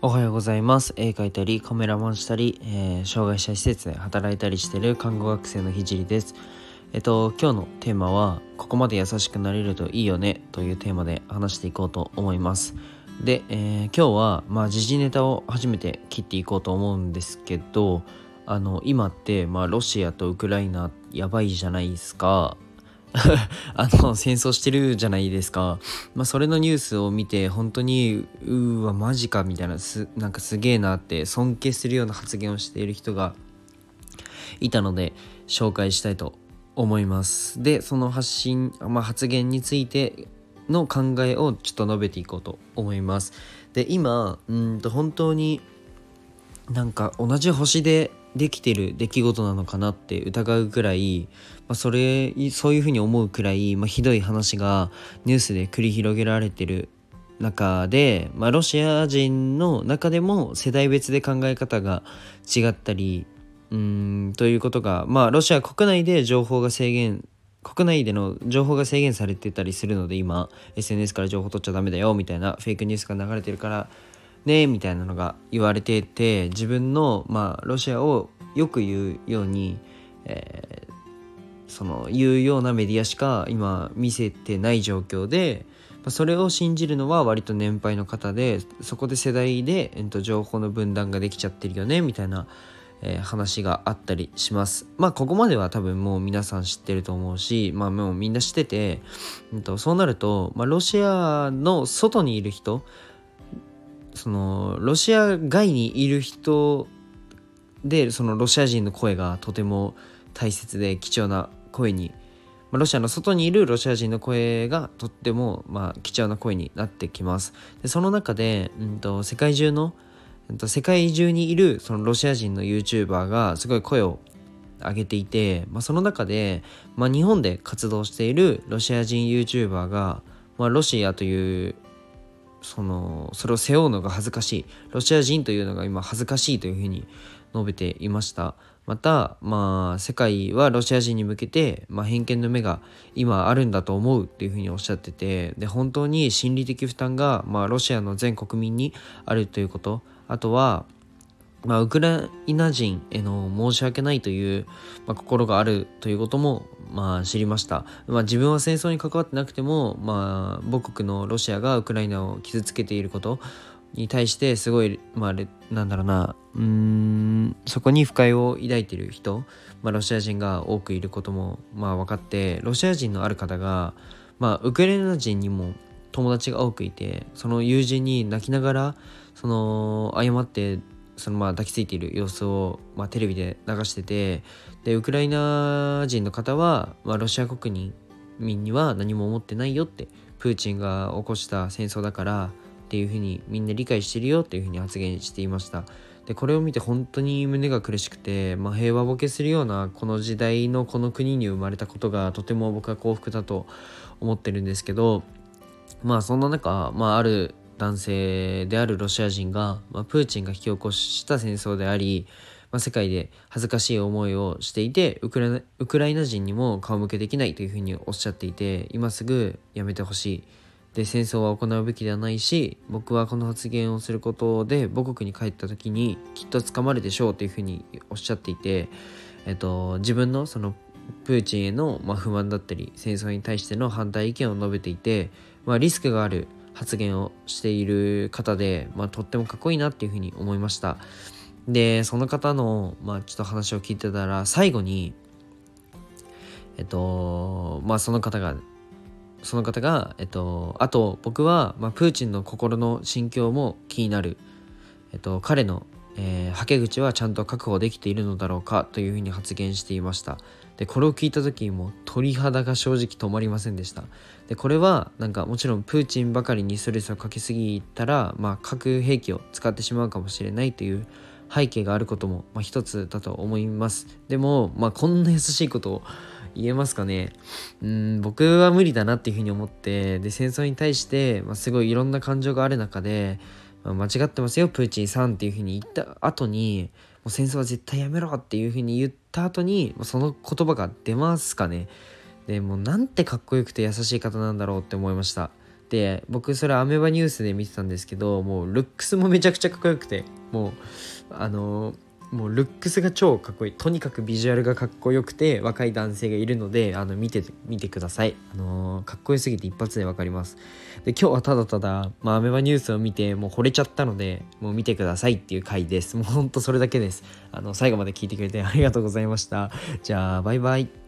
おはようございます。絵描いたり、カメラマンしたり、えー、障害者施設で働いたりしてる看護学生のひじりです。えっと、今日のテーマは、ここまで優しくなれるといいよねというテーマで話していこうと思います。で、えー、今日は、まあ、時事ネタを初めて切っていこうと思うんですけど、あの、今って、まあ、ロシアとウクライナやばいじゃないですか。あの戦争してるじゃないですか、まあ、それのニュースを見て本当にうわマジかみたいなすなんかすげえなって尊敬するような発言をしている人がいたので紹介したいと思います。でその発信、まあ、発言についての考えをちょっと述べていこうと思います。で今うんと本当になんか同じ星でできてる出来事なのかなって疑うくらい、まあ、それそういうふうに思うくらい、まあ、ひどい話がニュースで繰り広げられてる中で、まあ、ロシア人の中でも世代別で考え方が違ったりうんということが、まあ、ロシア国内で情報が制限国内での情報が制限されてたりするので今 SNS から情報取っちゃダメだよみたいなフェイクニュースが流れてるからねみたいなのが言われてて自分のまあロシアをよく言うように、えー、その言うようなメディアしか今見せてない状況でまあそれを信じるのは割と年配の方でそこで世代で、えっと、情報の分断ができちゃってるよねみたいな、えー、話があったりします。まあここまでは多分もう皆さん知ってると思うしまあもうみんな知ってて、えっと、そうなると、まあ、ロシアの外にいる人そのロシア外にいる人でそのロシア人の声がとても大切で貴重な声に、まあ、ロシアの外にいるロシア人の声がとっても、まあ、貴重な声になってきます。でその中で、うんと、世界中の、うんと、世界中にいるそのロシア人の YouTuber がすごい声を上げていて、まあ、その中で、まあ、日本で活動しているロシア人 YouTuber が、まあ、ロシアというそのそれを背負うのが恥ずかしい。ロシア人というのが今恥ずかしいというふうに述べていました。またまあ世界はロシア人に向けて、まあ、偏見の目が今あるんだと思うっていうふうにおっしゃっててで本当に心理的負担が、まあ、ロシアの全国民にあるということ。あとはまあ、ウクライナ人への申し訳ないという、まあ、心があるということも、まあ、知りました、まあ、自分は戦争に関わってなくても、まあ、母国のロシアがウクライナを傷つけていることに対してすごい、まあ、なんだろうな。うんそこに不快を抱いている人、まあ、ロシア人が多くいることも、まあ、分かってロシア人のある方が、まあ、ウクライナ人にも友達が多くいてその友人に泣きながらその謝ってそのまあ抱きついている様子を、まあ、テレビで流しててでウクライナ人の方は、まあ、ロシア国民には何も思ってないよってプーチンが起こした戦争だからっていうふうにみんな理解してるよっていうふうに発言していました。でこれを見て本当に胸が苦しくて、まあ、平和ボケするようなこの時代のこの国に生まれたことがとても僕は幸福だと思ってるんですけどまあそんな中、まあ、ある男性であるロシア人が、まあ、プーチンが引き起こした戦争であり、まあ、世界で恥ずかしい思いをしていてウクラウクライナ人にも顔向けできないというふうにおっしゃっていて今すぐやめてほしい。で戦争は行うべきではないし僕はこの発言をすることで母国に帰った時にきっと捕まるでしょうというふうにおっしゃっていて、えっと、自分のそのプーチンへの、ま不満だったり戦争に対しての反対意見を述べていて、まあ、リスクがある発言をしている方で、まあ、とってもかっこいいなっていうふうに思いました。でその方の、まあ、ちょっと話を聞いてたら最後にえっとまあその方がその方がえっとあと僕は、まあ、プーチンの心の心境も気になるえっと彼のえー、はけ口はちゃんと確保できているのだろうかというふうに発言していました。でこれを聞いた時にも鳥肌が正直止まりませんでした。でこれはなんかもちろんプーチンばかりにストレスをかけすぎたら、まあ、核兵器を使ってしまうかもしれないという背景があることも、まあ、一つだと思います。でも、まあ、こんな優しいことを言えますかね。うん僕は無理だなっていうふうに思ってで戦争に対して、まあ、すごいいろんな感情がある中で間違ってますよプーチンさんっていうふうに言った後にもう戦争は絶対やめろっていうふうに言った後にその言葉が出ますかね。でもうなんてかっこよくて優しい方なんだろうって思いました。で僕それアメバニュースで見てたんですけどもうルックスもめちゃくちゃかっこよくてもうあのもうルックスが超かっこいい。とにかくビジュアルがかっこよくて若い男性がいるのであの見て見てください、あのかっこよすぎて一発で分かります。で今日はただただ、まあ、アメバニュースを見てもう惚れちゃったのでもう見てくださいっていう回です。もうほんとそれだけです。あの最後まで聞いてくれてありがとうございました。じゃあバイバイ。